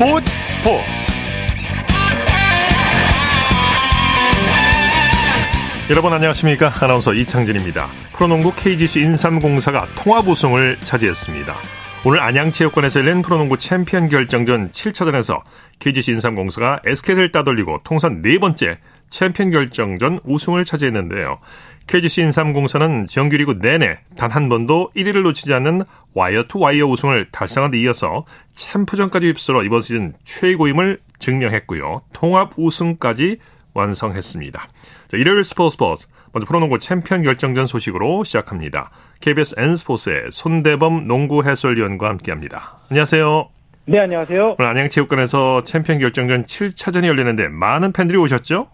스포츠 스포츠. 여러분 안녕하십니까? 아나운서 이창진입니다. 프로농구 KGC 인삼공사가 통합 우승을 차지했습니다. 오늘 안양체육관에서 열린 프로농구 챔피언 결정전 7차전에서 KGC 인삼공사가 SK를 따돌리고 통산 네 번째 챔피언 결정전 우승을 차지했는데요. KGC 인삼공사는 정규리그 내내 단 한 번도 1위를 놓치지 않는 와이어 투 와이어 우승을 달성한 데 이어서 챔프전까지 휩쓸어 이번 시즌 최고임을 증명했고요. 통합 우승까지 완성했습니다. 자, 일요일 스포츠 스포츠 먼저 프로농구 챔피언 결정전 소식으로 시작합니다. KBS N스포츠의 손대범 농구 해설위원과 함께합니다. 안녕하세요. 네, 안녕하세요. 오늘 안양체육관에서 챔피언 결정전 7차전이 열리는데 많은 팬들이 오셨죠?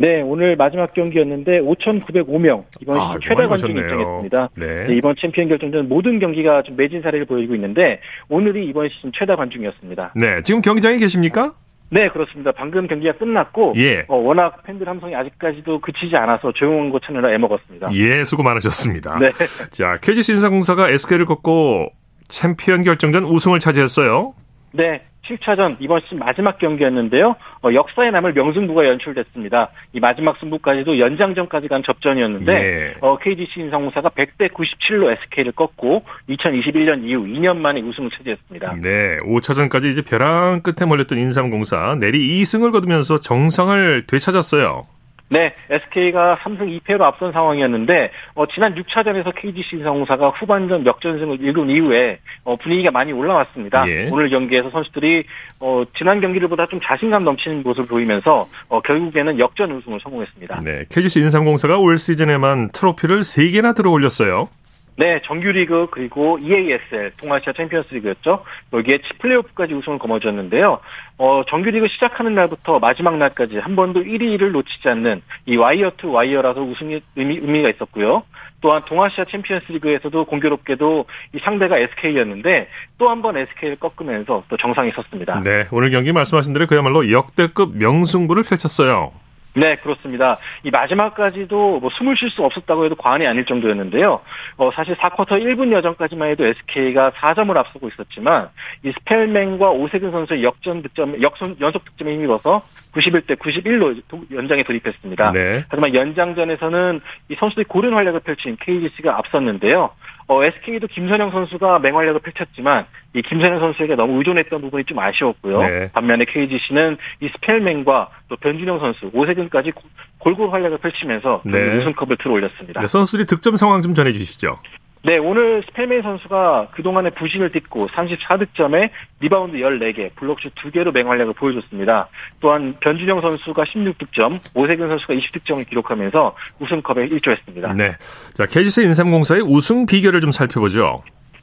네, 오늘 마지막 경기였는데 5,905명 이번 아, 최다 오셨네요. 입장했습니다. 네. 네, 이번 챔피언 결정전 모든 경기가 좀 매진 사례를 보이고 있는데 오늘이 이번 시즌 최다 관중이었습니다. 네, 지금 경기장에 계십니까? 네, 그렇습니다. 방금 경기가 끝났고 예. 어, 워낙 팬들 함성이 아직까지도 그치지 않아서 조용한 곳 찾느라 애먹었습니다. 예, 수고 많으셨습니다. 네. 자, KGC 인삼공사가 SK를 꺾고 챔피언 결정전 우승을 차지했어요. 네, 7차전 이번 시즌 마지막 경기였는데요. 어, 역사에 남을 명승부가 연출됐습니다. 이 마지막 승부까지도 연장전까지 간 접전이었는데 예. 어, KGC 인상공사가 100대 97로 SK를 꺾고 2021년 이후 2년 만에 우승을 차지했습니다. 네, 5차전까지 이제 벼랑 끝에 몰렸던 인삼공사 내리 2승을 거두면서 정상을 되찾았어요. 네, SK가 3승 2패로 앞선 상황이었는데 어, 지난 6차전에서 KGC 인상공사가 후반전 역전승을 일군 이후에 어, 분위기가 많이 올라왔습니다. 예. 오늘 경기에서 선수들이 어, 지난 경기들보다 좀 자신감 넘치는 모습을 보이면서 어, 결국에는 역전 우승을 성공했습니다. 네, KGC 인삼공사가 올 시즌에만 트로피를 3개나 들어 올렸어요. 네, 정규리그 그리고 EASL 동아시아 챔피언스리그였죠. 여기에 플레이오프까지 우승을 거머쥐었는데요. 어, 정규리그 시작하는 날부터 마지막 날까지 한 번도 1위를 놓치지 않는 이 wire to wire라서 우승의 의미, 의미가 있었고요. 또한 동아시아 챔피언스리그에서도 공교롭게도 이 상대가 SK였는데 또 한 번 SK를 꺾으면서 또 정상에 섰습니다. 네, 오늘 경기 말씀하신 대로 그야말로 역대급 명승부를 펼쳤어요. 네, 그렇습니다. 이 마지막까지도 뭐 숨을 쉴 수 없었다고 해도 과언이 아닐 정도였는데요. 어, 사실 4쿼터 1분 여전까지만 해도 SK가 4점을 앞서고 있었지만 이 스펠맨과 오세근 선수의 역전 득점, 역선, 연속 득점에 힘입어서 91대 91로 연장에 돌입했습니다. 네. 하지만 연장전에서는 이 선수들이 고른 활약을 펼친 KGC가 앞섰는데요. 어, SK도 김선영 선수가 맹활약을 펼쳤지만 이 김선영 선수에게 너무 의존했던 부분이 좀 아쉬웠고요. 네. 반면에 KGC는 이 스펠맨과 또 변준영 선수, 오세근까지 고- 골고루 활약을 펼치면서 네. 우승컵을 들어올렸습니다. 네, 선수들이 득점 상황 좀 전해주시죠. 네, 오늘 스펠맨 선수가 그동안의 부진을 딛고 34득점에 리바운드 14개, 블록슛 2개로 맹활약을 보여줬습니다. 또한 변준형 선수가 16득점, 오세근 선수가 20득점을 기록하면서 우승컵에 일조했습니다. 네, 자 KGC 인삼공사의 우승 비결을 좀 살펴보죠.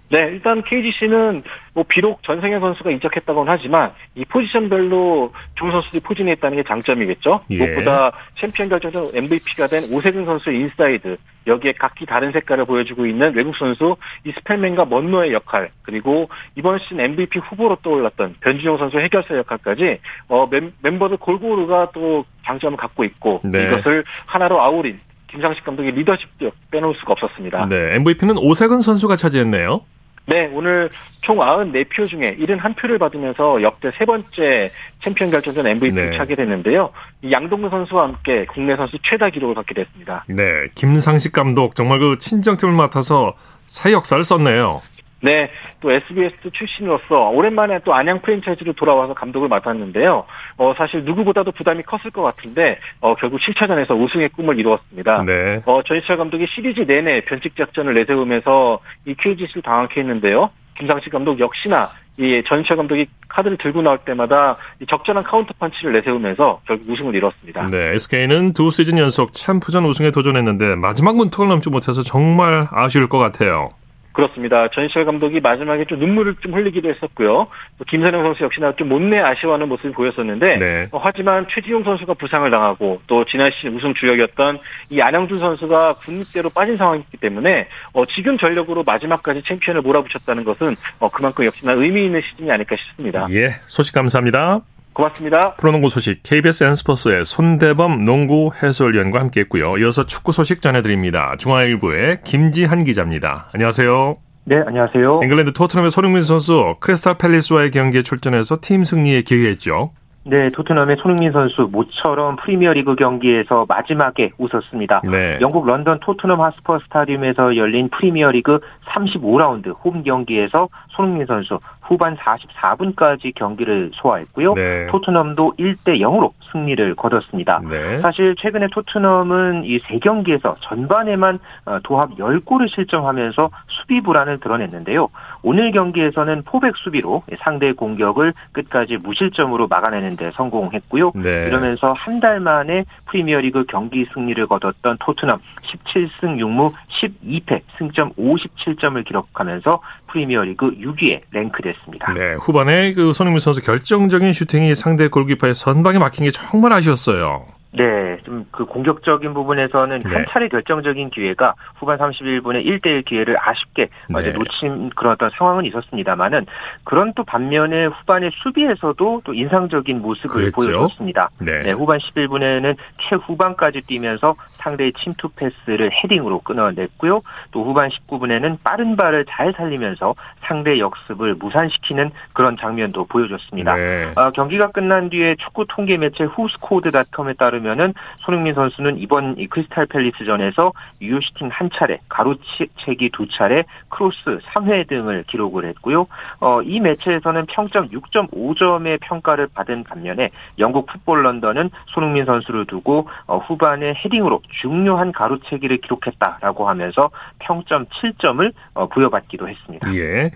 네, 일단 KGC는 뭐 비록 전성현 선수가 이적했다고는 하지만 이 포지션별로 좋은 선수들이 포진했다는 게 장점이겠죠. 예. 무엇보다 챔피언 결정전 MVP가 된 오세근 선수의 인사이드 여기에 각기 다른 색깔을 보여주고 있는 외국 선수 이 스펠맨과 먼로의 역할 그리고 이번 시즌 MVP 후보로 떠올랐던 변준형 선수 해결사 역할까지 어, 멤, 멤버들 골고루가 또 장점을 갖고 있고 네. 이것을 하나로 아우른 김상식 감독의 리더십도 빼놓을 수가 없었습니다. 네, MVP는 오세근 선수가 차지했네요. 네, 오늘 총 94표 중에 71표를 받으면서 역대 세 번째 챔피언 결정전 MVP를 네. 차게 됐는데요. 이 양동근 선수와 함께 국내 선수 최다 기록을 갖게 됐습니다. 네, 김상식 감독 정말 그 친정팀을 맡아서 새 역사를 썼네요. 네, 또 SBS 출신으로서 오랜만에 또 안양 프랜차이즈로 돌아와서 감독을 맡았는데요. 어, 사실 누구보다도 부담이 컸을 것 같은데, 어, 결국 7차전에서 우승의 꿈을 이루었습니다. 네, 어, 전희철 감독이 시리즈 내내 변칙 작전을 내세우면서 이 KGC를 당황케 했는데요. 김상식 감독 역시나 이 전희철 감독이 카드를 들고 나올 때마다 이 적절한 카운터 펀치를 내세우면서 결국 우승을 이뤘습니다. 네, SK는 두 시즌 연속 챔프전 우승에 도전했는데 마지막 문턱을 넘지 못해서 정말 아쉬울 것 같아요. 그렇습니다. 전희철 감독이 마지막에 좀 눈물을 좀 흘리기도 했었고요. 또 김선형 선수 역시나 좀 못내 아쉬워하는 모습이 보였었는데 네. 어, 하지만 최준용 선수가 부상을 당하고 또 지난 시즌 우승 주역이었던 이 안영준 선수가 군대로 빠진 상황이기 때문에 어, 지금 전력으로 마지막까지 챔피언을 몰아붙였다는 것은 어, 그만큼 역시나 의미 있는 시즌이 아닐까 싶습니다. 예, 소식 감사합니다. 고맙습니다. 프로농구 소식 KBS N스포츠의 손대범 농구 해설위원과 함께했고요. 이어서 축구 소식 전해드립니다. 중앙일보의 김지한 기자입니다. 안녕하세요. 네, 안녕하세요. 잉글랜드 토트넘의 손흥민 선수 크리스탈 팰리스와의 경기에 출전해서 팀 승리에 기여했죠. 네, 토트넘의 손흥민 선수 모처럼 프리미어리그 경기에서 마지막에 웃었습니다. 네. 영국 런던 토트넘 핫스퍼 스타디움에서 열린 프리미어리그 35라운드 홈 경기에서 손흥민 선수 후반 44분까지 경기를 소화했고요. 네. 토트넘도 1대 0으로 승리를 거뒀습니다. 네. 사실 최근에 토트넘은 이 세 경기에서 전반에만 어, 도합 10골을 실점하면서 수비 불안을 드러냈는데요. 오늘 경기에서는 포백 수비로 상대 공격을 끝까지 무실점으로 막아내는 데 성공했고요. 네. 이러면서 한 달 만에 프리미어리그 경기 승리를 거뒀던 토트넘 17승 6무 12패 승점 57점을 기록하면서 프리미어리그 6위에 랭크됐습니다. 네, 후반에 그 손흥민 선수 결정적인 슈팅이 상대 골키퍼의 선방에 막힌 게 정말 아쉬웠어요. 네, 좀 그 공격적인 부분에서는 네. 한 차례 결정적인 기회가 후반 31분에 1대1 기회를 아쉽게 네. 놓친 그런 어떤 상황은 있었습니다만은 그런 또 반면에 후반의 수비에서도 또 인상적인 모습을 그랬죠? 보여줬습니다. 네. 네, 후반 11분에는 최후반까지 뛰면서 상대의 침투 패스를 헤딩으로 끊어냈고요. 또 후반 19분에는 빠른 발을 잘 살리면서 상대 역습을 무산시키는 그런 장면도 보여줬습니다. 네. 어, 경기가 끝난 뒤에 축구 통계 매체 후스코어드닷컴에 따르면 보면은 손흥민 선수는 이번 이 크리스탈 팰리스전에서 유효슈팅 한 차례, 가로채기 두 차례, 크로스 3회 등을 기록을 했고요. 어, 이 매체에서는 평점 6.5점의 평가를 받은 반면에 영국 풋볼 런던은 손흥민 선수를 두고 어, 후반에 헤딩으로 중요한 가로채기를 기록했다라고 하면서 평점 7점을 어, 부여받기도 했습니다. 예.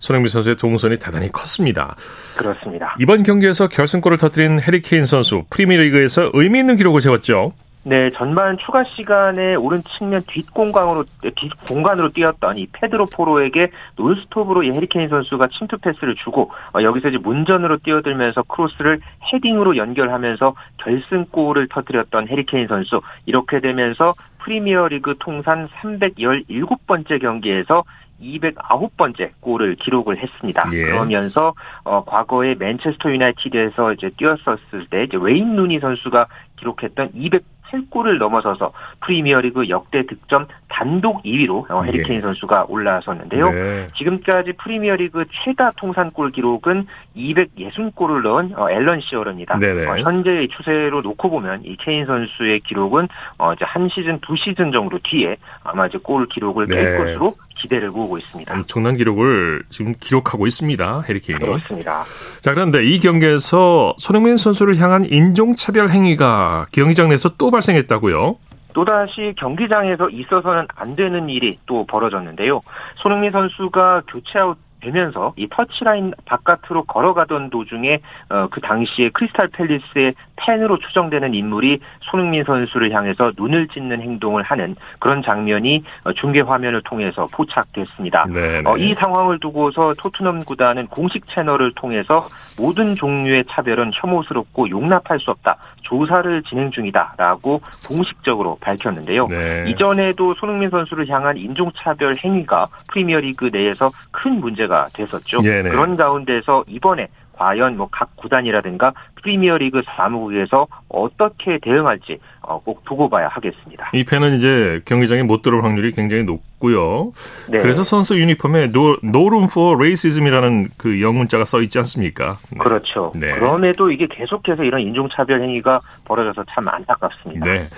손흥민 선수의 동선이 대단히 컸습니다. 그렇습니다. 이번 경기에서 결승골을 터뜨린 해리케인 선수 프리미어리그에서 의미 있는 기록을 세웠죠. 네, 전반 추가 시간에 오른 측면 뒷공간으로 뒷공간으로 뛰었던 이 페드로 포로에게 논스톱으로 이 해리케인 선수가 침투 패스를 주고 어, 여기서 이제 문전으로 뛰어들면서 크로스를 헤딩으로 연결하면서 결승골을 터뜨렸던 해리케인 선수 이렇게 되면서 프리미어리그 통산 317번째 경기에서 209번째 골을 기록을 했습니다. 예. 그러면서 어, 과거에 맨체스터 유나이티드에서 이제 뛰었었을 때 이제 웨인 누니 선수가 기록했던 200 8골을 넘어서서 프리미어리그 역대 득점 단독 2위로 어, 해리케인 예. 선수가 올라섰는데요. 네. 지금까지 프리미어리그 최다 통산골 기록은 260골을 넣은 어, 앨런 시어르입니다. 어, 현재의 추세로 놓고 보면 이 케인 선수의 기록은 어, 이제 한 시즌 두 시즌 정도 뒤에 아마 이제 골 기록을 깰 네. 것으로 기대를 모으고 있습니다. 엄청난 기록을 지금 기록하고 있습니다. 해리케인이. 그렇습니다. 자 그런데 이 경기에서 손흥민 선수를 향한 인종차별 행위가 경기장 내에서 또 발생했다고요? 또다시 경기장에서 있어서는 안 되는 일이 또 벌어졌는데요. 손흥민 선수가 교체 아웃 되면서 이 터치라인 바깥으로 걸어가던 도중에 어, 그 당시에 크리스탈 팰리스의 팬으로 추정되는 인물이 손흥민 선수를 향해서 눈을 찢는 행동을 하는 그런 장면이 어, 중계 화면을 통해서 포착됐습니다. 어, 이 상황을 두고서 토트넘 구단은 공식 채널을 통해서 모든 종류의 차별은 혐오스럽고 용납할 수 없다. 조사를 진행 중이다라고 공식적으로 밝혔는데요. 네. 이전에도 손흥민 선수를 향한 인종차별 행위가 프리미어리그 내에서 큰 문제가 됐었죠. 네네. 그런 가운데서 이번에 과연 뭐 각 구단이라든가 프리미어리그 사무국에서 어떻게 대응할지 어, 꼭 두고 봐야 하겠습니다. 이 팬은 이제 경기장에 못 들어올 확률이 굉장히 높고요. 네. 그래서 선수 유니폼에 No, no Room for Racism이라는 그 영문자가 써 있지 않습니까? 네. 그렇죠. 네. 그럼에도 이게 계속해서 이런 인종차별 행위가 벌어져서 참 안타깝습니다. 네.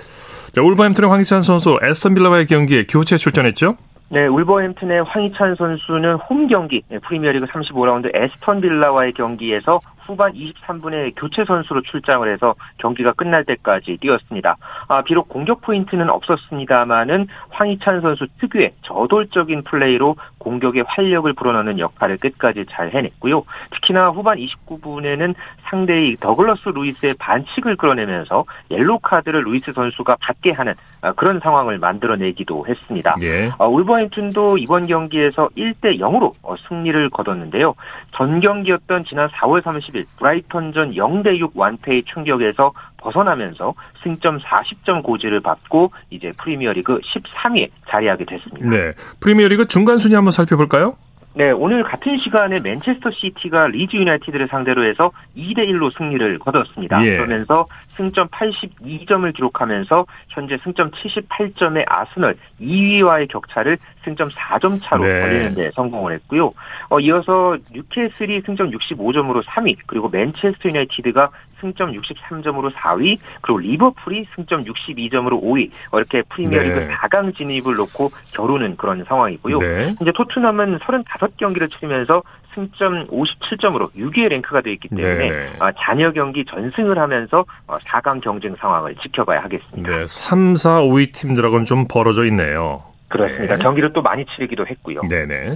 자, 울버햄튼의 황희찬 선수 에스턴 빌라와의 경기에 교체 출전했죠? 네, 울버햄튼의 황희찬 선수는 홈 경기 프리미어리그 35라운드 에스턴 빌라와의 경기에서 후반 23분에 교체 선수로 출장을 해서 경기가 끝날 때까지 뛰었습니다. 아, 비록 공격 포인트는 없었습니다만은 황희찬 선수 특유의 저돌적인 플레이로 공격의 활력을 불어넣는 역할을 끝까지 잘 해냈고요. 특히나 후반 29분에는 상대의 더글러스 루이스의 반칙을 끌어내면서 옐로 카드를 루이스 선수가 받게 하는 아, 그런 상황을 만들어내기도 했습니다. 예. 아, 울버햄튼도 이번 경기에서 1대 0으로 어, 승리를 거뒀는데요. 전 경기였던 지난 4월 30일 30일 브라이턴전 0대6 완패의 충격에서 벗어나면서 승점 40점 고지를 밟고 이제 프리미어리그 13위에 자리하게 됐습니다. 네. 프리미어리그 중간 순위 한번 살펴볼까요? 네, 오늘 같은 시간에 맨체스터 시티가 리즈 유나이티드를 상대로 해서 2대 1로 승리를 거뒀습니다. 예. 그러면서 승점 82점을 기록하면서 현재 승점 78점의 아스널 2위와의 격차를 승점 4점 차로 네. 벌리는 데 성공을 했고요. 어, 이어서 뉴캐슬이 승점 65점으로 3위, 그리고 맨체스터 유나이티드가 승점 63점으로 4위, 그리고 리버풀이 승점 62점으로 5위. 이렇게 프리미어리그 네. 4강 진입을 놓고 겨루는 그런 상황이고요. 네. 이제 토트넘은 35경기를 치르면서 승점 57점으로 6위의 랭크가 되어 있기 때문에 네. 아, 잔여 경기 전승을 하면서 4강 어, 경쟁 상황을 지켜봐야 하겠습니다. 네, 3, 4, 5위 팀들하고는 좀 벌어져 있네요. 그렇습니다. 네. 경기를 또 많이 치르기도 했고요. 네네.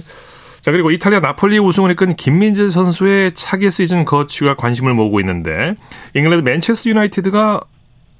자, 그리고 이탈리아 나폴리 우승을 이끈 김민재 선수의 차기 시즌 거취가 관심을 모으고 있는데, 잉글랜드 맨체스터 유나이티드가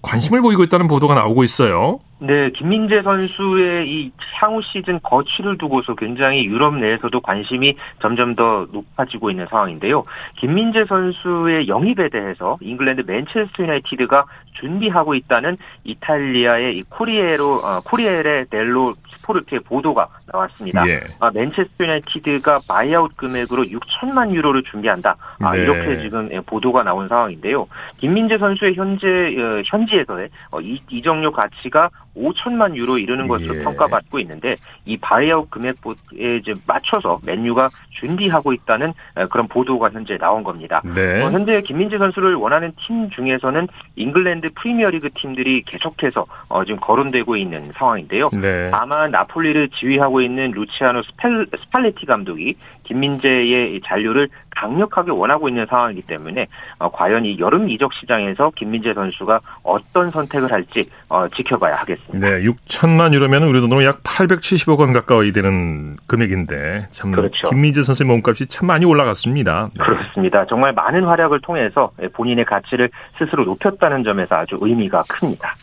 관심을 보이고 있다는 보도가 나오고 있어요. 네, 김민재 선수의 이 향후 시즌 거취를 두고서 굉장히 유럽 내에서도 관심이 점점 더 높아지고 있는 상황인데요. 김민재 선수의 영입에 대해서 잉글랜드 맨체스터 유나이티드가 준비하고 있다는 이탈리아의 이 코리에로 어, 코리에레 델로 스포르트의 보도가 나왔습니다. 예. 아, 맨체스터 유나이티드가 바이아웃 금액으로 6천만 유로를 준비한다. 아, 네. 이렇게 지금 예, 보도가 나온 상황인데요. 김민재 선수의 현재 어, 현지에서의 어, 이적료 가치가 5천만 유로 이르는 것으로 예. 평가받고 있는데 이 바이아웃 금액에 이제 맞춰서 맨유가 준비하고 있다는 그런 보도가 현재 나온 겁니다. 네. 어, 현재 김민재 선수를 원하는 팀 중에서는 잉글랜드 프리미어리그 팀들이 계속해서 어, 지금 거론되고 있는 상황인데요. 네. 아마 나폴리를 지휘하고 있는 루치아노 스펠, 스팔레티 감독이 김민재의 잔류를 강력하게 원하고 있는 상황이기 때문에 어, 과연 이 여름 이적 시장에서 김민재 선수가 어떤 선택을 할지 어, 지켜봐야 하겠습니다. 네, 6천만 유로면 우리 돈으로 약 870억 원 가까이 되는 금액인데 참 그렇죠. 김민재 선수의 몸값이 참 많이 올라갔습니다. 네. 그렇습니다. 정말 많은 활약을 통해서 본인의 가치를 스스로 높였다는 점에서 아주 의미가 큽니다.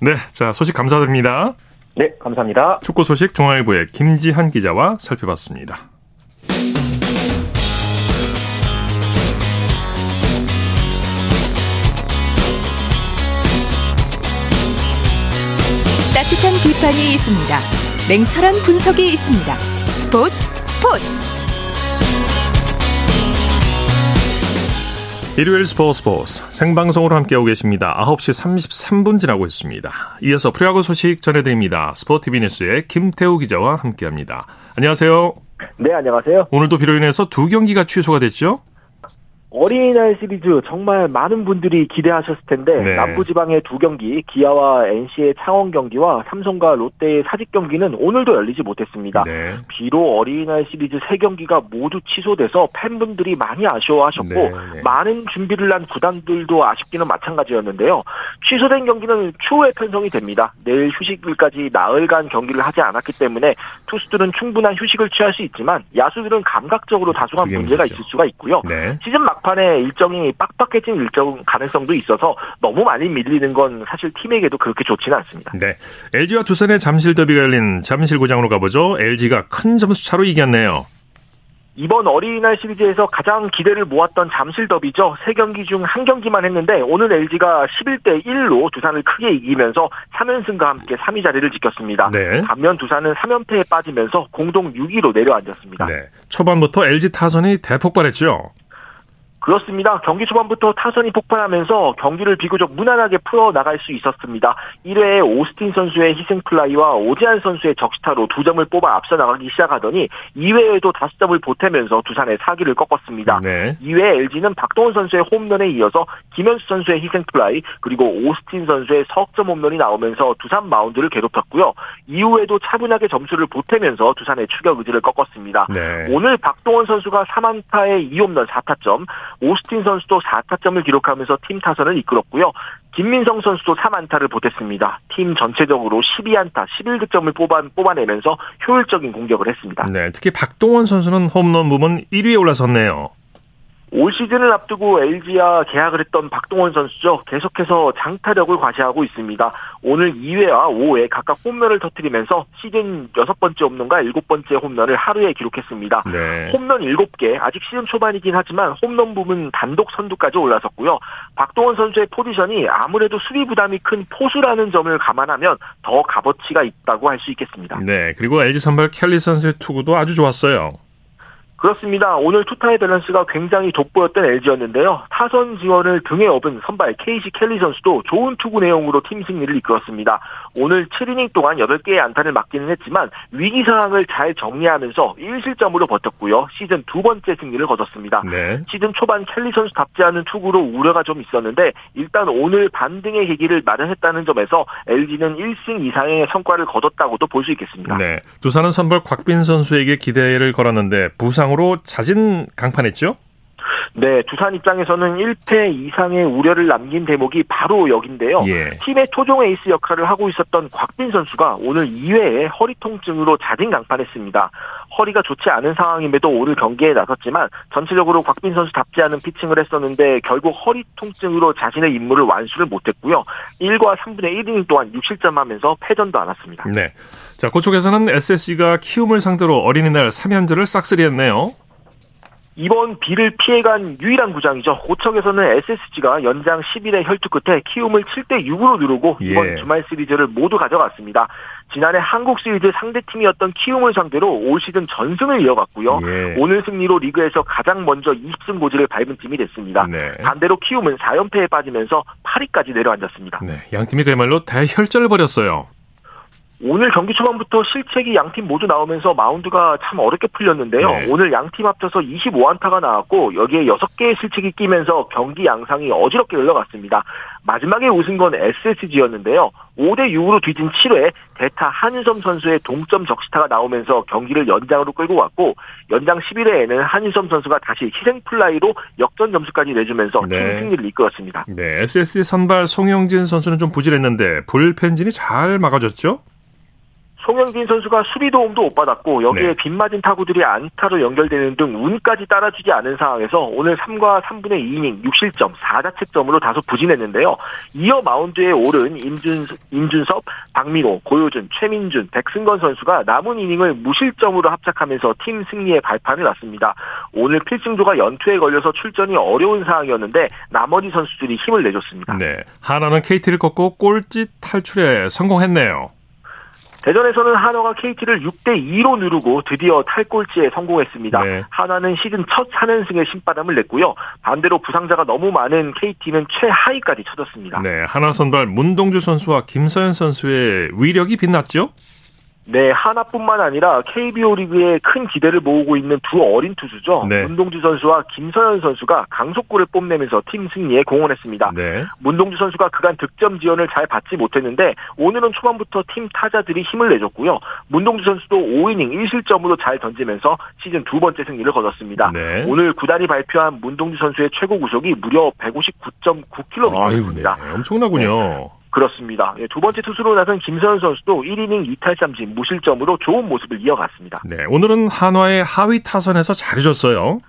네, 자 소식 감사드립니다. 네, 감사합니다. 축구 소식 중앙일보의 김지한 기자와 살펴봤습니다. 따뜻한 비판이 있습니다. 냉철한 분석이 있습니다. 스포츠 스포츠 일요일 스포츠 스포츠 생방송으로 함께하고 계십니다. 9시 33분 지나고 있습니다. 이어서 프리야구 소식 전해드립니다. 스포티비 뉴스의 김태우 기자와 함께합니다. 안녕하세요. 네, 안녕하세요. 오늘도 비로 인해서 두 경기가 취소가 됐죠? 어린이날 시리즈 정말 많은 분들이 기대하셨을 텐데 네. 남부지방의 두 경기 기아와 NC의 창원 경기와 삼성과 롯데의 사직 경기는 오늘도 열리지 못했습니다. 네. 비록 어린이날 시리즈 세 경기가 모두 취소돼서 팬분들이 많이 아쉬워하셨고 네. 네. 많은 준비를 한 구단들도 아쉽기는 마찬가지였는데요. 취소된 경기는 추후에 편성이 됩니다. 내일 휴식일까지 나흘간 경기를 하지 않았기 때문에 투수들은 충분한 휴식을 취할 수 있지만 야수들은 감각적으로 다소한 문제가 문제죠. 있을 수가 있고요. 네. 시즌 막 막판에 일정이 빡빡해진 일정 가능성도 있어서 너무 많이 밀리는 건 사실 팀에게도 그렇게 좋지는 않습니다. 네. LG와 두산의 잠실 더비가 열린 잠실구장으로 가보죠. LG가 큰 점수 차로 이겼네요. 이번 어린이날 시리즈에서 가장 기대를 모았던 잠실 더비죠. 세 경기 중 한 경기만 했는데 오늘 LG가 11대 1로 두산을 크게 이기면서 3연승과 함께 3위 자리를 지켰습니다. 네. 반면 두산은 3연패에 빠지면서 공동 6위로 내려앉았습니다. 네. 초반부터 LG 타선이 대폭발했죠. 그렇습니다. 경기 초반부터 타선이 폭발하면서 경기를 비교적 무난하게 풀어 나갈 수 있었습니다. 1회에 오스틴 선수의 희생 플라이와 오지환 선수의 적시타로 두 점을 뽑아 앞서 나가기 시작하더니 2회에도 5점을 보태면서 두산의 사기를 꺾었습니다. 네. 2회 LG는 박동원 선수의 홈런에 이어서 김현수 선수의 희생 플라이 그리고 오스틴 선수의 석점 홈런이 나오면서 두산 마운드를 괴롭혔고요. 이후에도 차분하게 점수를 보태면서 두산의 추격 의지를 꺾었습니다. 네. 오늘 박동원 선수가 3안타에 2홈런 4타점 오스틴 선수도 4타점을 기록하면서 팀 타선을 이끌었고요. 김민성 선수도 3안타를 보탰습니다. 팀 전체적으로 12안타, 11득점을 뽑아, 뽑아내면서 효율적인 공격을 했습니다. 네, 특히 박동원 선수는 홈런 부문 1위에 올라섰네요. 올 시즌을 앞두고 LG와 계약을 했던 박동원 선수죠. 계속해서 장타력을 과시하고 있습니다. 오늘 2회와 5회 각각 홈런을 터뜨리면서 시즌 6번째 홈런과 7번째 홈런을 하루에 기록했습니다. 네. 홈런 7개, 아직 시즌 초반이긴 하지만 홈런 부분 단독 선두까지 올라섰고요. 박동원 선수의 포지션이 아무래도 수비 부담이 큰 포수라는 점을 감안하면 더 값어치가 있다고 할 수 있겠습니다. 네, 그리고 LG 선발 켈리 선수의 투구도 아주 좋았어요. 그렇습니다. 오늘 투타의 밸런스가 굉장히 돋보였던 LG였는데요. 타선 지원을 등에 업은 선발 케이시 켈리 선수도 좋은 투구 내용으로 팀 승리를 이끌었습니다. 오늘 7이닝 동안 8개의 안타를 맞기는 했지만 위기 상황을 잘 정리하면서 1실점으로 버텼고요. 시즌 두 번째 승리를 거뒀습니다. 네. 시즌 초반 켈리 선수답지 않은 투구로 우려가 좀 있었는데 일단 오늘 반등의 계기를 마련했다는 점에서 LG는 1승 이상의 성과를 거뒀다고도 볼 수 있겠습니다. 네. 두산은 선발 곽빈 선수에게 기대를 걸었는데 부상 부상으로 자진 강판했죠? 네, 두산 입장에서는 1패 이상의 우려를 남긴 대목이 바로 여긴데요. 예. 팀의 토종 에이스 역할을 하고 있었던 곽빈 선수가 오늘 2회에 허리 통증으로 자진 강판했습니다. 허리가 좋지 않은 상황임에도 오늘 경기에 나섰지만 전체적으로 곽빈 선수답지 않은 피칭을 했었는데 결국 허리 통증으로 자신의 임무를 완수를 못했고요. 1과 3분의 1이닝 동안 6실점하면서 패전도 않았습니다. 네. 자, 그쪽에서는 SSG가 키움을 상대로 어린이날 3연전을 싹쓸이했네요. 이번 비를 피해간 유일한 구장이죠. 고척에서는 SSG가 연장 10일의 혈투 끝에 키움을 7대 6으로 누르고 이번 예. 주말 시리즈를 모두 가져갔습니다. 지난해 한국 시리즈 상대팀이었던 키움을 상대로 올 시즌 전승을 이어갔고요. 예. 오늘 승리로 리그에서 가장 먼저 20승 고지를 밟은 팀이 됐습니다. 네. 반대로 키움은 4연패에 빠지면서 8위까지 내려앉았습니다. 네, 양 팀이 그야말로 대혈전을 벌였어요. 오늘 경기 초반부터 실책이 양팀 모두 나오면서 마운드가 참 어렵게 풀렸는데요. 네. 오늘 양팀 합쳐서 25안타가 나왔고 여기에 6개의 실책이 끼면서 경기 양상이 어지럽게 흘러갔습니다. 마지막에 웃은 건 SSG였는데요. 5대 6으로 뒤진 7회 대타 한유섬 선수의 동점 적시타가 나오면서 경기를 연장으로 끌고 왔고 연장 11회에는 한유섬 선수가 다시 희생 플라이로 역전 점수까지 내주면서 네. 팀 승리를 이끌었습니다. 네, SSG 선발 송영진 선수는 좀 부진했는데 불펜진이 잘 막아줬죠? 송영진 선수가 수비 도움도 못 받았고 여기에 네. 빗맞은 타구들이 안타로 연결되는 등 운까지 따라주지 않은 상황에서 오늘 3과 3분의 2이닝 6실점 4자책점으로 다소 부진했는데요. 이어 마운드에 오른 임준, 임준섭, 박민호, 고효준, 최민준, 백승건 선수가 남은 이닝을 무실점으로 합작하면서 팀 승리의 발판을 놨습니다. 오늘 필승조가 연투에 걸려서 출전이 어려운 상황이었는데 나머지 선수들이 힘을 내줬습니다. 네, 하나는 KT를 꺾고 꼴찌 탈출에 성공했네요. 대전에서는 한화가 KT를 6대 2로 누르고 드디어 탈골지에 성공했습니다. 네. 한화는 시즌 첫 4연승의 신바람을 냈고요. 반대로 부상자가 너무 많은 KT는 최하위까지 쳐졌습니다. 네, 한화 선발 문동주 선수와 김서현 선수의 위력이 빛났죠? 네, 하나뿐만 아니라 KBO 리그에 큰 기대를 모으고 있는 두 어린 투수죠. 네. 문동주 선수와 김서현 선수가 강속구를 뽐내면서 팀 승리에 공헌했습니다. 네. 문동주 선수가 그간 득점 지원을 잘 받지 못했는데 오늘은 초반부터 팀 타자들이 힘을 내줬고요. 문동주 선수도 5이닝 1실점으로 잘 던지면서 시즌 두 번째 승리를 거뒀습니다. 네. 오늘 구단이 발표한 문동주 선수의 최고 구속이 무려 159.9km입니다. 네. 엄청나군요. 그렇습니다. 예, 두 번째 투수로 나선 김서현 선수도 1이닝 2탈삼진 무실점으로 좋은 모습을 이어갔습니다. 네, 오늘은 한화의 하위 타선에서 잘해줬어요.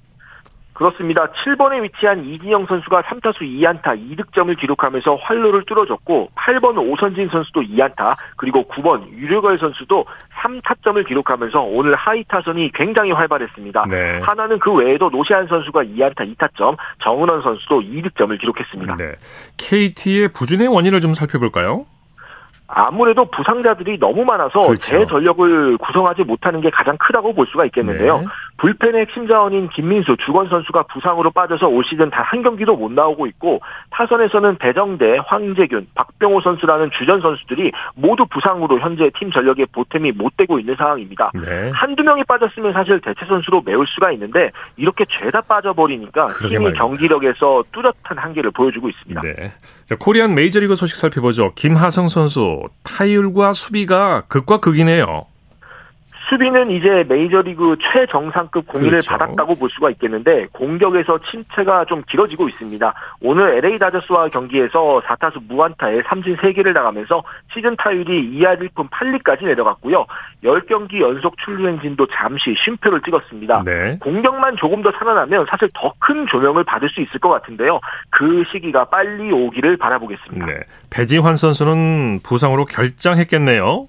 그렇습니다. 7번에 위치한 이진영 선수가 3타수 2안타 2득점을 기록하면서 활로를 뚫어줬고 8번 오선진 선수도 2안타 그리고 9번 유로결 선수도 3타점을 기록하면서 오늘 하위 타선이 굉장히 활발했습니다. 네. 한화는 그 외에도 노시환 선수가 2안타 2타점, 정은원 선수도 2득점을 기록했습니다. 네. KT의 부진의 원인을 좀 살펴볼까요? 아무래도 부상자들이 너무 많아서 그렇죠. 제 전력을 구성하지 못하는 게 가장 크다고 볼 수가 있겠는데요. 네. 불펜의 핵심 자원인 김민수, 주건 선수가 부상으로 빠져서 올 시즌 단 한 경기도 못 나오고 있고 타선에서는 배정대, 황재균, 박병호 선수라는 주전 선수들이 모두 부상으로 현재 팀 전력에 보탬이 못 되고 있는 상황입니다. 네. 한두 명이 빠졌으면 사실 대체 선수로 메울 수가 있는데 이렇게 죄다 빠져버리니까 팀이 말입니다. 경기력에서 뚜렷한 한계를 보여주고 있습니다. 네. 자, 코리안 메이저리그 소식 살펴보죠. 김하성 선수 타율과 수비가 극과 극이네요. 수비는 이제 메이저리그 최정상급 공의를 그렇죠. 받았다고 볼 수가 있겠는데 공격에서 침체가 좀 길어지고 있습니다. 오늘 LA 다저스와 경기에서 4타수 무안타에 삼진 3개를 나가면서 시즌 타율이 2할 1푼 8리까지 내려갔고요. 10경기 연속 출루 행진도 잠시 쉼표를 찍었습니다. 네. 공격만 조금 더 살아나면 사실 더 큰 조명을 받을 수 있을 것 같은데요. 그 시기가 빨리 오기를 바라보겠습니다. 네. 배지환 선수는 부상으로 결장했겠네요.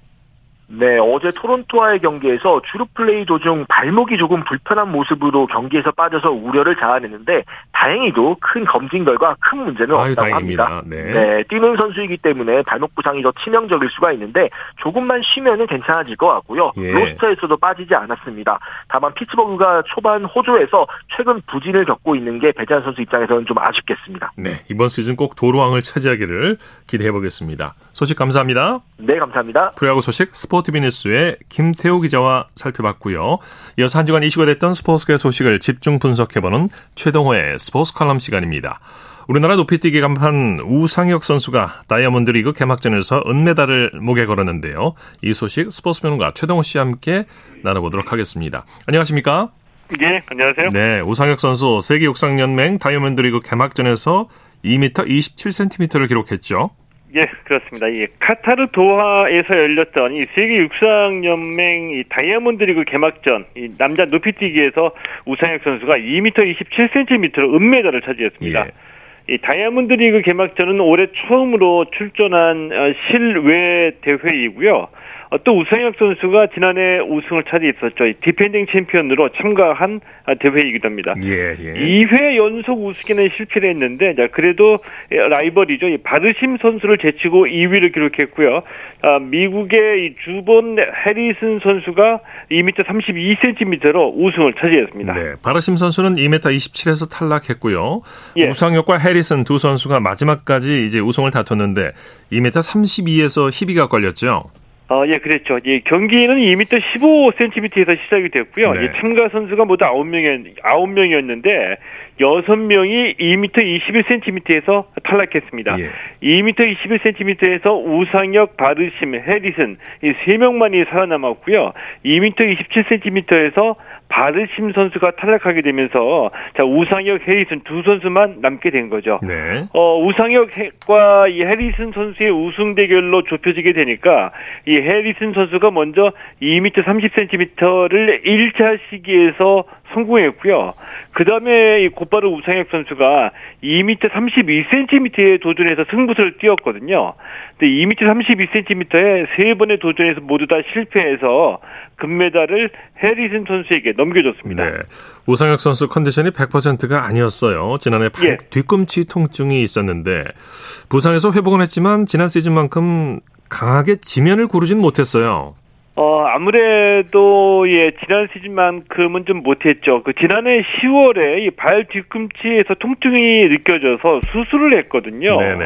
네, 어제 토론토와의 경기에서 주루 플레이 도중 발목이 조금 불편한 모습으로 경기에서 빠져서 우려를 자아냈는데 다행히도 큰 검진 결과 큰 문제는 아유, 없다고 다행입니다. 합니다. 네. 네, 뛰는 선수이기 때문에 발목 부상이 더 치명적일 수가 있는데 조금만 쉬면은 괜찮아질 것 같고요. 예. 로스터에서도 빠지지 않았습니다. 다만 피츠버그가 초반 호조에서 최근 부진을 겪고 있는 게 배지환 선수 입장에서는 좀 아쉽겠습니다. 네, 이번 시즌 꼭 도루왕을 차지하기를 기대해 보겠습니다. 소식 감사합니다. 네, 감사합니다. 프로야구 소식 스포티비 뉴스의 김태호 기자와 살펴봤고요. 이어서 한 주간 이슈가 됐던 스포츠계 소식을 집중 분석해보는 최동호의 스포츠 칼럼 시간입니다. 우리나라 높이뛰기 간판 우상혁 선수가 다이아몬드 리그 개막전에서 은메달을 목에 걸었는데요. 이 소식 스포츠 평론가 최동호 씨와 함께 나눠보도록 하겠습니다. 안녕하십니까? 예, 안녕하세요. 네, 우상혁 선수 세계육상연맹 다이아몬드 리그 개막전에서 2m 27cm를 기록했죠. 예, 그렇습니다. 이 카타르 도하에서 열렸던 이 세계 육상 연맹 이 다이아몬드 리그 개막전 이 남자 높이뛰기에서 우상혁 선수가 2m 27cm로 은메달을 차지했습니다. 예. 이 다이아몬드 리그 개막전은 올해 처음으로 출전한 어, 실외 대회이고요. 어, 또 우상혁 선수가 지난해 우승을 차지했었죠. 이 디펜딩 챔피언으로 참가한 아, 대회이기도 합니다. 예, 예. 2회 연속 우승에는 실패를 했는데 자, 그래도 라이벌이죠. 이 바르심 선수를 제치고 2위를 기록했고요. 아, 미국의 이 주본 해리슨 선수가 2m 32cm로 우승을 차지했습니다. 네, 바르심 선수는 2m 27에서 탈락했고요. 예. 우상혁과 해리슨 두 선수가 마지막까지 이제 우승을 다퉜는데 2m 32에서 희비가 걸렸죠. 어, 예, 그랬죠. 예, 경기는 2m 15cm에서 시작이 됐고요. 네. 예, 참가 선수가 모두 9명이, 9명이었는데, 6명이 2m 21cm에서 탈락했습니다. 예. 2m 21cm에서 우상혁, 바르심, 해리슨, 이 3명만이 살아남았고요. 2m 27cm에서 바르심 선수가 탈락하게 되면서, 자, 우상혁, 해리슨 두 선수만 남게 된 거죠. 네. 어, 우상혁과 이 해리슨 선수의 우승 대결로 좁혀지게 되니까 이 해리슨 선수가 먼저 2m 30cm를 1차 시기에서 성공했고요. 그 다음에 이 곧바로 우상혁 선수가 2m 32cm에 도전해서 승부수를 띄웠거든요. 근데 2m 32cm에 세 번의 도전에서 모두 다 실패해서 금메달을 해리슨 선수에게 넘겨줬습니다. 네. 우상혁 선수 컨디션이 100%가 아니었어요. 지난해 팔 예. 뒤꿈치 통증이 있었는데 부상에서 회복은 했지만 지난 시즌만큼 강하게 지면을 구르진 못했어요. 어, 아무래도, 예, 지난 시즌만큼은 좀 못했죠. 그, 지난해 10월에 이 발 뒤꿈치에서 통증이 느껴져서 수술을 했거든요. 네네.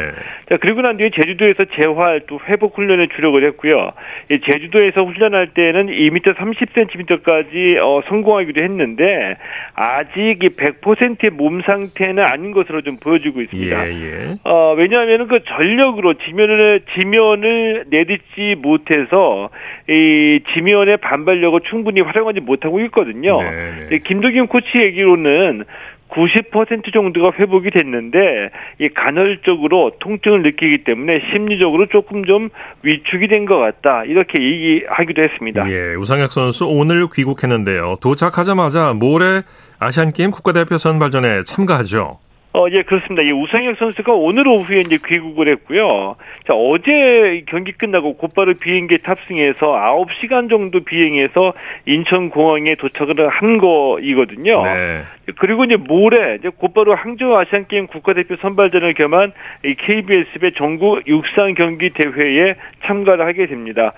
자, 그리고 난 뒤에 제주도에서 재활 또 회복 훈련에 주력을 했고요. 이 제주도에서 훈련할 때는 2m 30cm까지 어, 성공하기도 했는데 아직 이 100%의 몸 상태는 아닌 것으로 좀 보여지고 있습니다. 예, 예. 어, 왜냐하면 그 전력으로 지면을, 지면을 내딛지 못해서 이 지면의 반발력을 충분히 활용하지 못하고 있거든요. 네, 네. 이 김도김 코치 얘기로는 90% 정도가 회복이 됐는데 이 간헐적으로 통증을 느끼기 때문에 심리적으로 조금 좀 위축이 된 것 같다 이렇게 얘기하기도 했습니다. 예, 우상혁 선수 오늘 귀국했는데요. 도착하자마자 모레 아시안 게임 국가대표 선발전에 참가하죠. 어, 예, 그렇습니다. 이 우상혁 선수가 오늘 오후에 이제 귀국을 했고요. 자, 어제 경기 끝나고 곧바로 비행기에 탑승해서 9시간 정도 비행해서 인천공항에 도착을 한 거이거든요. 네. 그리고 이제 모레 이제 곧바로 항저우 아시안 게임 국가대표 선발전을 겸한 이 KBS의 전국 육상 경기 대회에 참가를 하게 됩니다.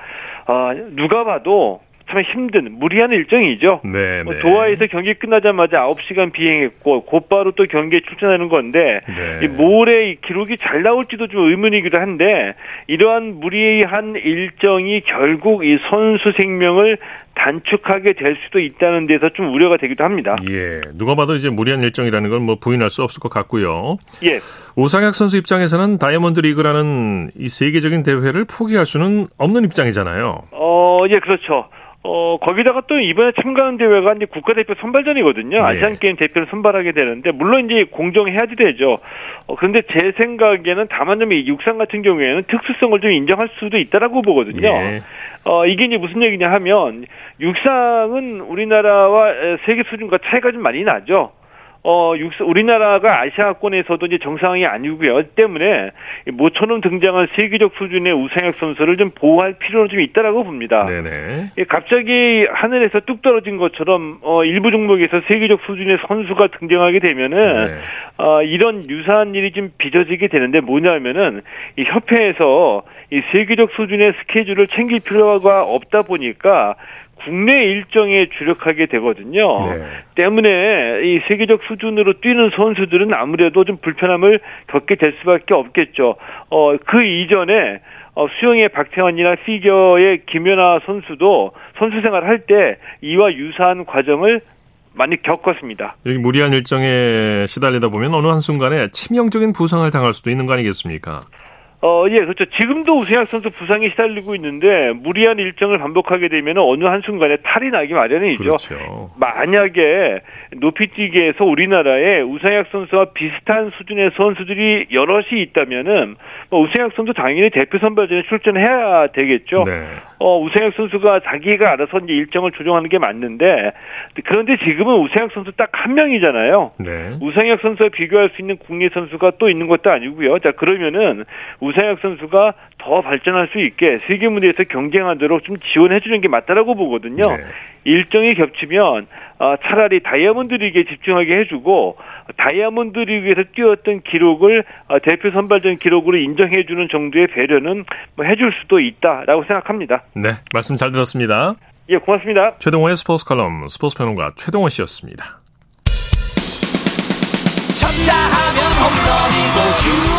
아, 누가 봐도 참 힘든 무리한 일정이죠. 네, 뭐 네. 도하에서 경기 끝나자마자 9시간 비행했고 곧바로 또 경기에 출전하는 건데 네. 이 모레 이 기록이 잘 나올지도 좀 의문이기도 한데 이러한 무리한 일정이 결국 이 선수 생명을 단축하게 될 수도 있다는 데서 좀 우려가 되기도 합니다. 예, 누가 봐도 이제 무리한 일정이라는 건 뭐 부인할 수 없을 것 같고요. 예. 우상혁 선수 입장에서는 다이아몬드 리그라는 이 세계적인 대회를 포기할 수는 없는 입장이잖아요. 어, 예, 그렇죠. 어, 거기다가 또 이번에 참가하는 대회가 이제 국가대표 선발전이거든요. 예. 아시안게임 대표를 선발하게 되는데, 물론 이제 공정해야지 되죠. 어, 그런데 제 생각에는 다만 좀이 육상 같은 경우에는 특수성을 좀 인정할 수도 있다라고 보거든요. 예. 어, 이게 이제 무슨 얘기냐 하면, 육상은 우리나라와 에, 세계 수준과 차이가 좀 많이 나죠. 어, 우리나라가 아시아권에서도 이제 정상이 아니고요. 때문에 모처럼 등장한 세계적 수준의 우상혁 선수를 좀 보호할 필요는 좀 있다라고 봅니다. 네네. 갑자기 하늘에서 뚝 떨어진 것처럼 어, 일부 종목에서 세계적 수준의 선수가 등장하게 되면은 네. 어, 이런 유사한 일이 좀 빚어지게 되는데 뭐냐면은 이 협회에서 이 세계적 수준의 스케줄을 챙길 필요가 없다 보니까 국내 일정에 주력하게 되거든요. 네. 때문에 이 세계적 수준으로 뛰는 선수들은 아무래도 좀 불편함을 겪게 될 수밖에 없겠죠. 어, 그 이전에 어, 수영의 박태환이나 피겨의 김연아 선수도 선수 생활할 때 이와 유사한 과정을 많이 겪었습니다. 여기 무리한 일정에 시달리다 보면 어느 한순간에 치명적인 부상을 당할 수도 있는 거 아니겠습니까? 어, 예, 그렇죠. 지금도 우승혁 선수 부상이 시달리고 있는데 무리한 일정을 반복하게 되면 어느 한순간에 탈이 나기 마련이죠. 그렇죠. 만약에 높이뛰기에서 우리나라에 우상혁 선수와 비슷한 수준의 선수들이 여럿이 있다면은 뭐 우상혁 선수 당연히 대표 선발전에 출전해야 되겠죠. 네. 어, 우상혁 선수가 자기가 알아서 이제 일정을 조정하는 게 맞는데 그런데 지금은 우상혁 선수 딱 한 명이잖아요. 네. 우상혁 선수와 비교할 수 있는 국내 선수가 또 있는 것도 아니고요. 자 그러면은 우상혁 선수가 더 발전할 수 있게 세계 무대에서 경쟁하도록 좀 지원해 주는 게 맞다라고 보거든요. 네. 일정이 겹치면 어, 차라리 다이아몬드 리그에 집중하게 해주고 다이아몬드 리그에서 뛰었던 기록을 어, 대표 선발전 기록으로 인정해주는 정도의 배려는 뭐 해줄 수도 있다라고 생각합니다. 네, 말씀 잘 들었습니다. 예, 고맙습니다. 최동호의 스포츠 칼럼 스포츠 평론가 최동호 씨였습니다. 쳤다 하면 홈런이고 슛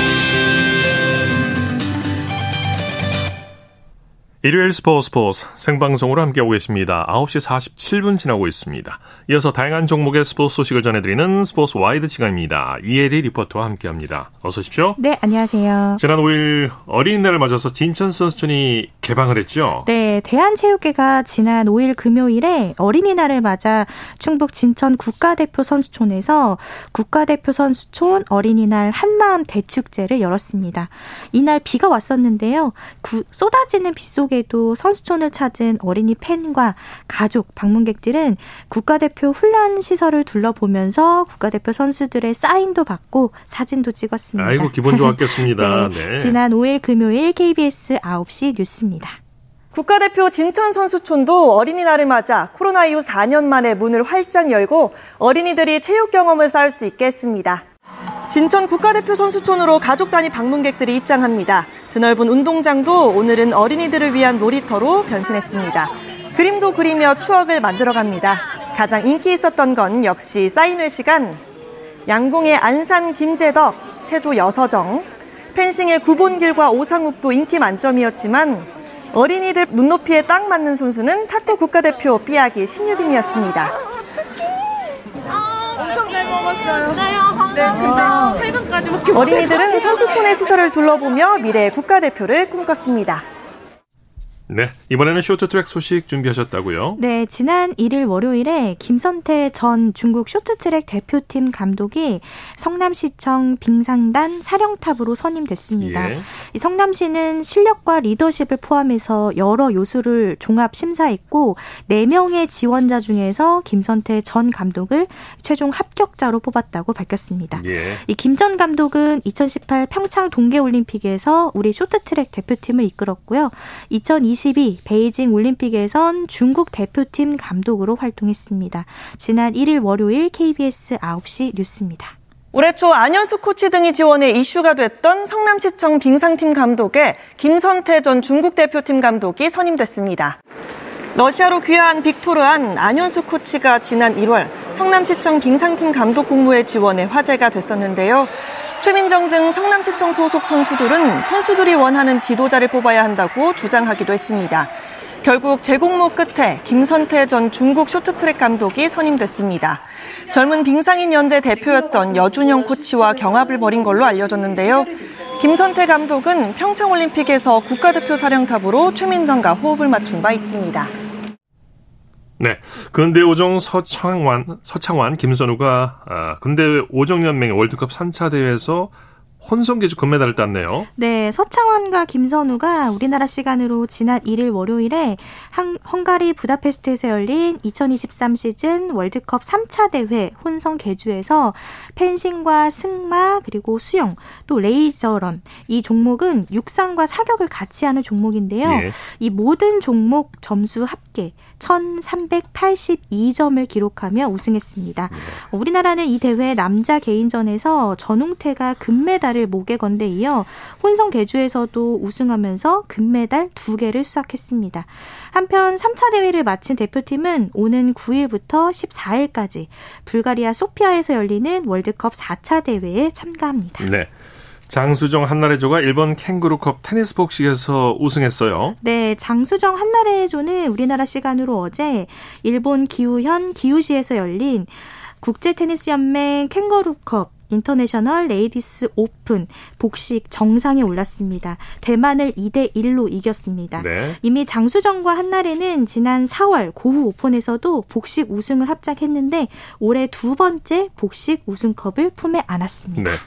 일요일 스포츠 스포츠 생방송으로 함께하고 계십니다. 9시 47분 지나고 있습니다. 이어서 다양한 종목의 스포츠 소식을 전해드리는 스포츠 와이드 시간입니다. 이혜리 리포터와 함께합니다. 어서 오십시오. 네, 안녕하세요. 지난 5일 어린이날을 맞아서 진천 선수촌이 개방을 했죠? 네, 대한체육회가 지난 5일 금요일에 어린이날을 맞아 충북 진천 국가대표 선수촌에서 국가대표 선수촌 어린이날 한마음 대축제를 열었습니다. 이날 비가 왔었는데요. 구, 쏟아지는 빗속 속에도 선수촌을 찾은 어린이 팬과 가족, 방문객들은 국가대표 훈련 시설을 둘러보면서 국가대표 선수들의 사인도 받고 사진도 찍었습니다. 아이고 기분 좋았겠습니다. 네, 네. 지난 5일 금요일 KBS 9시 뉴스입니다. 국가대표 진천 선수촌도 어린이날을 맞아 코로나 이후 4년 만에 문을 활짝 열고 어린이들이 체육 경험을 쌓을 수 있게 했습니다. 진천 국가대표 선수촌으로 가족 단위 방문객들이 입장합니다. 드넓은 운동장도 오늘은 어린이들을 위한 놀이터로 변신했습니다. 그림도 그리며 추억을 만들어갑니다. 가장 인기 있었던 건 역시 사인회 시간. 양궁의 안산 김재덕, 체조 여서정, 펜싱의 구본길과 오상욱도 인기 만점이었지만 어린이들 눈높이에 딱 맞는 선수는 탁구 국가대표 삐약이 신유빈이었습니다. 먹었어요. 네, 근데 퇴근까지밖에 어린이들은 선수촌의 시설을 둘러보며 미래의 국가대표를 꿈꿨습니다. 네. 이번에는 쇼트트랙 소식 준비하셨다고요? 네. 지난 1일 월요일에 김선태 전 중국 쇼트트랙 대표팀 감독이 성남시청 빙상단 사령탑으로 선임됐습니다. 예. 이 성남시는 실력과 리더십을 포함해서 여러 요소를 종합 심사했고 4명의 지원자 중에서 김선태 전 감독을 최종 합격자로 뽑았다고 밝혔습니다. 예. 이김 전 감독은 2018 평창 동계올림픽에서 우리 쇼트트랙 대표팀을 이끌었고요. 2020 2022 베이징 올림픽에선 중국 대표팀 감독으로 활동했습니다. 지난 1일 월요일 KBS 9시 뉴스입니다. 올해 초 안현수 코치 등이 지원해 이슈가 됐던 성남시청 빙상팀 감독에 김선태 전 중국 대표팀 감독이 선임됐습니다. 러시아로 귀화한 빅토르안 안현수 코치가 지난 1월 성남시청 빙상팀 감독 공모에 지원해 화제가 됐었는데요. 최민정 등 성남시청 소속 선수들은 선수들이 원하는 지도자를 뽑아야 한다고 주장하기도 했습니다. 결국 재공모 끝에 김선태 전 중국 쇼트트랙 감독이 선임됐습니다. 젊은 빙상인 연대 대표였던 여준영 코치와 경합을 벌인 걸로 알려졌는데요. 김선태 감독은 평창올림픽에서 국가대표 사령탑으로 최민정과 호흡을 맞춘 바 있습니다. 네. 근대 오종 서창완, 서창완, 김선우가, 아, 근대 오종연맹의 월드컵 3차 대회에서 혼성계주 금메달을 땄네요. 네, 서창원과 김선우가 우리나라 시간으로 지난 1일 월요일에 한, 헝가리 부다페스트에서 열린 2023 시즌 월드컵 3차 대회 혼성 계주에서 펜싱과 승마 그리고 수영 또 레이저런 이 종목은 육상과 사격을 같이 하는 종목인데요. 예. 이 모든 종목 점수 합계 1,382점을 기록하며 우승했습니다. 네. 우리나라는 이 대회 남자 개인전에서 전웅태가 금메달을 목에 건 데 이어 혼성 계주에서도 우승하면서 금메달 2개를 수확했습니다. 한편 3차 대회를 마친 대표팀은 오는 9일부터 14일까지 불가리아 소피아에서 열리는 월드컵 4차 대회에 참가합니다. 네. 장수정 한나래조가 일본 캥거루컵 테니스 복식에서 우승했어요. 네, 장수정 한나래조는 우리나라 시간으로 어제 일본 기후현 기후시에서 열린 국제 테니스 연맹 캥거루컵 인터내셔널 레이디스 오픈 복식 정상에 올랐습니다. 대만을 2대 1로 이겼습니다. 네. 이미 장수정과 한나래는 지난 4월 고후 오픈에서도 복식 우승을 합작했는데 올해 두 번째 복식 우승컵을 품에 안았습니다. 네.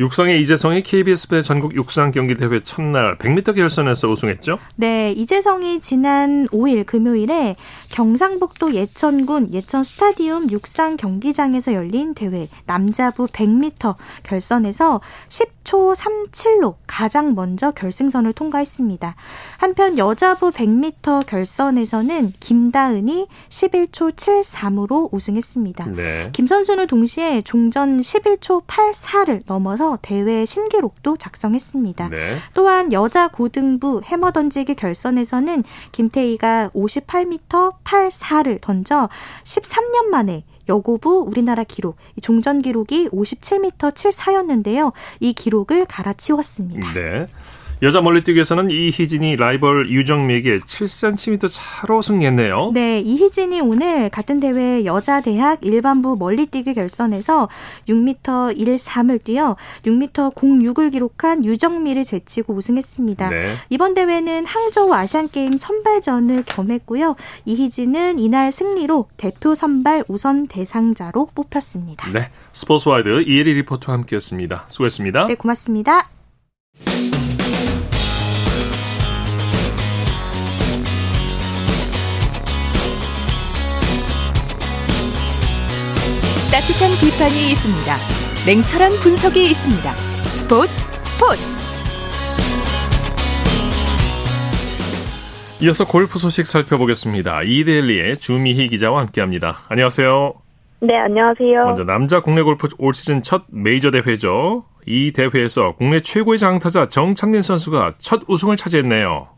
육상의 이재성이 KBS배 전국 육상 경기 대회 첫날 100m 결선에서 우승했죠? 네, 이재성이 지난 5일 금요일에 경상북도 예천군 예천 스타디움 육상 경기장에서 열린 대회 남자부 100m 결선에서 10초 37로 가장 먼저 결승선을 통과했습니다. 한편 여자부 100m 결선에서는 김다은이 11초 73으로 우승했습니다. 네. 김 선수는 동시에 종전 11초 84를 넘어 서 대회 신기록도 작성했습니다. 네. 또한 여자 고등부 해머 던지기 결선에서는 김태희가 58m 84를 던져 13년 만에 여고부 우리나라 기록, 종전 기록이 57m 74였는데요. 이 기록을 갈아치웠습니다. 네. 여자 멀리뛰기에서는 이희진이 라이벌 유정미에게 7cm 차로 승리했네요. 네, 이희진이 오늘 같은 대회 여자 대학 일반부 멀리뛰기 결선에서 6m 13을 뛰어 6m 06을 기록한 유정미를 제치고 우승했습니다. 네. 이번 대회는 항저우 아시안 게임 선발전을 겸했고요. 이희진은 이날 승리로 대표 선발 우선 대상자로 뽑혔습니다. 네, 스포츠와이드 이혜리 리포터와 함께했습니다. 수고했습니다. 네, 고맙습니다. 따뜻한 비판이 있습니다. 냉철한 분석이 있습니다. 스포츠 스포츠. 이어서 골프 소식 살펴보겠습니다. 이데일리의 주미희 기자와 함께합니다. 안녕하세요. 네, 안녕하세요. 먼저 남자 국내 골프 올 시즌 첫 메이저 대회죠. 이 대회에서 국내 최고의 장타자 정찬민 선수가 첫 우승을 차지했네요.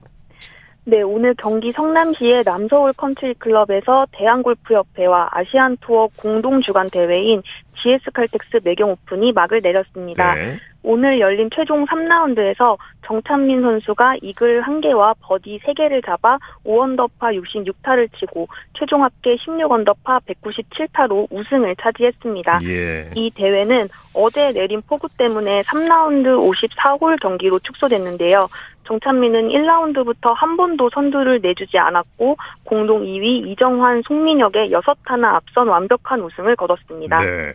네, 오늘 경기 성남시의 남서울 컨트리 클럽에서 대한골프협회와 아시안투어 공동 주관 대회인 GS 칼텍스 매경 오픈이 막을 내렸습니다. 네. 오늘 열린 최종 3라운드에서 정찬민 선수가 이글 1개와 버디 3개를 잡아 5언더파 66타를 치고 최종 합계 16언더파 197타로 우승을 차지했습니다. 예. 이 대회는 어제 내린 폭우 때문에 3라운드 54홀 경기로 축소됐는데요. 정찬민은 1라운드부터 한 번도 선두를 내주지 않았고 공동 2위 이정환, 송민혁의 6타나 앞선 완벽한 우승을 거뒀습니다. 네.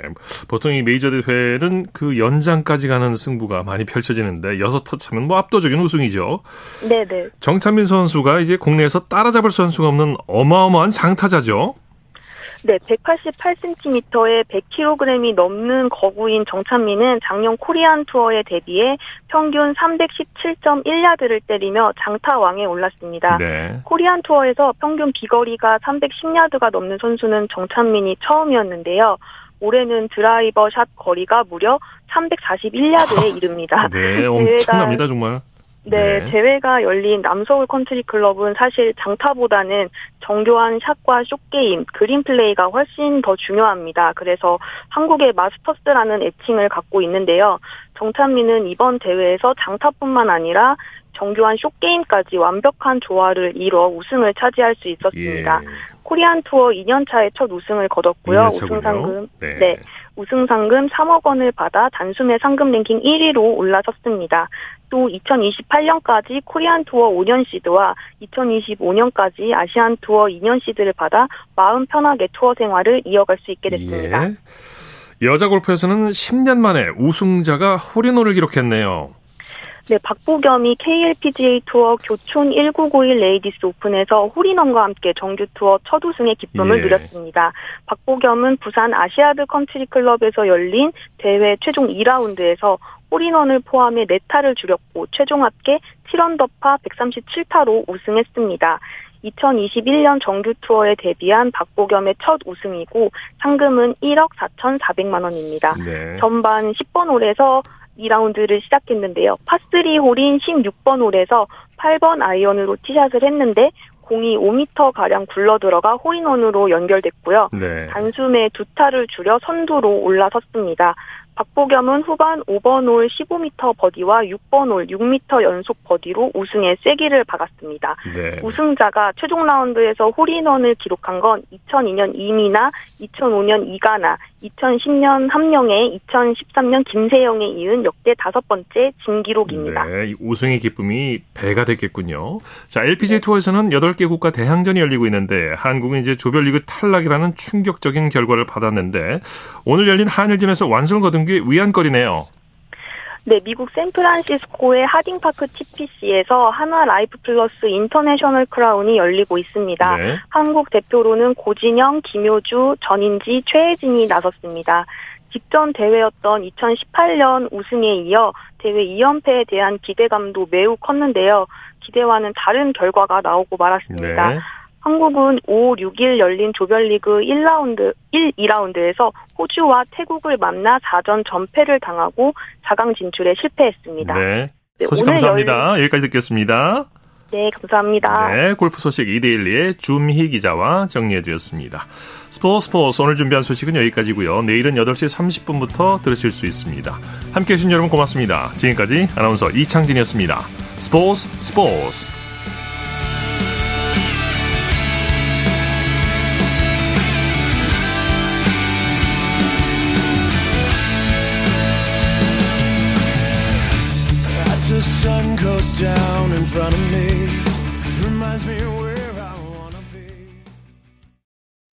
보통 이 메이저 대회는 그 연장까지 가는 승부가 많이 펼쳐지는데 6타 차면 뭐 압도적인 우승이죠. 네 네. 정찬민 선수가 이제 국내에서 따라잡을 선수가 없는 어마어마한 장타자죠. 네, 188cm에 100kg이 넘는 거구인 정찬민은 작년 코리안 투어에 대비해 평균 317.1야드를 때리며 장타왕에 올랐습니다. 네. 코리안 투어에서 평균 비거리가 310야드가 넘는 선수는 정찬민이 처음이었는데요. 올해는 드라이버 샷 거리가 무려 341야드에 이릅니다. 네, 엄청납니다, 정말. 네, 네, 대회가 열린 남서울 컨트리 클럽은 사실 장타보다는 정교한 샷과 숏게임, 그린 플레이가 훨씬 더 중요합니다. 그래서 한국의 마스터스라는 애칭을 갖고 있는데요. 정찬민은 이번 대회에서 장타뿐만 아니라 정교한 숏게임까지 완벽한 조화를 이뤄 우승을 차지할 수 있었습니다. 예. 코리안 투어 2년차의 첫 우승을 거뒀고요. 우승 상금 네. 네. 우승 상금 3억 원을 받아 단숨에 상금 랭킹 1위로 올라섰습니다. 또 2028년까지 코리안 투어 5년 시드와 2025년까지 아시안 투어 2년 시드를 받아 마음 편하게 투어 생활을 이어갈 수 있게 됐습니다. 예. 여자 골프에서는 10년 만에 우승자가 홀인원을 기록했네요. 네, 박보겸이 KLPGA 투어 교촌 1991 레이디스 오픈에서 홀인원과 함께 정규 투어 첫 우승의 기쁨을 예. 누렸습니다. 박보겸은 부산 아시아드 컨트리 클럽에서 열린 대회 최종 2라운드에서 홀인원을 포함해 4타를 줄였고 최종 합계 7언더파 137타로 우승했습니다. 2021년 정규 투어에 데뷔한 박보겸의 첫 우승이고 상금은 1억 4,400만 원입니다. 네. 전반 10번 홀에서 2라운드를 시작했는데요. 파3 홀인 16번 홀에서 8번 아이언으로 티샷을 했는데 공이 5m 가량 굴러 들어가 홀인원으로 연결됐고요. 네. 단숨에 두 타를 줄여 선두로 올라섰습니다. 박보겸은 후반 5번 홀 15m 버디와 6번 홀 6m 연속 버디로 우승에 쐐기를 박았습니다. 네. 우승자가 최종 라운드에서 홀인원을 기록한 건 2002년 이미나, 2005년 이가나, 2010년 함영애 2013년 김세영에 이은 역대 다섯 번째 진기록입니다. 네, 우승의 기쁨이 배가 됐겠군요. 자, LPGA 네. 투어에서는 8개 국가 대항전이 열리고 있는데 한국은 이제 조별리그 탈락이라는 충격적인 결과를 받았는데 오늘 열린 한일전에서 완승을 거둔 게 위안거리네요. 네, 미국 샌프란시스코의 하딩파크 TPC에서 한화 라이프 플러스 인터내셔널 크라운이 열리고 있습니다. 네. 한국 대표로는 고진영, 김효주, 전인지, 최혜진이 나섰습니다. 직전 대회였던 2018년 우승에 이어 대회 2연패에 대한 기대감도 매우 컸는데요. 기대와는 다른 결과가 나오고 말았습니다. 네. 한국은 5, 6일 열린 조별리그 1라운드, 1, 2라운드에서 호주와 태국을 만나 4전 전패를 당하고 4강 진출에 실패했습니다. 네. 네 소식 감사합니다. 열... 여기까지 듣겠습니다. 네, 감사합니다. 네, 골프 소식 이데일리의 줌희 기자와 정리해드렸습니다. 스포츠 스포츠 오늘 준비한 소식은 여기까지고요. 내일은 8시 30분부터 들으실 수 있습니다. 함께해 주신 여러분 고맙습니다. 지금까지 아나운서 이창진이었습니다. 스포츠 스포츠 down in front of me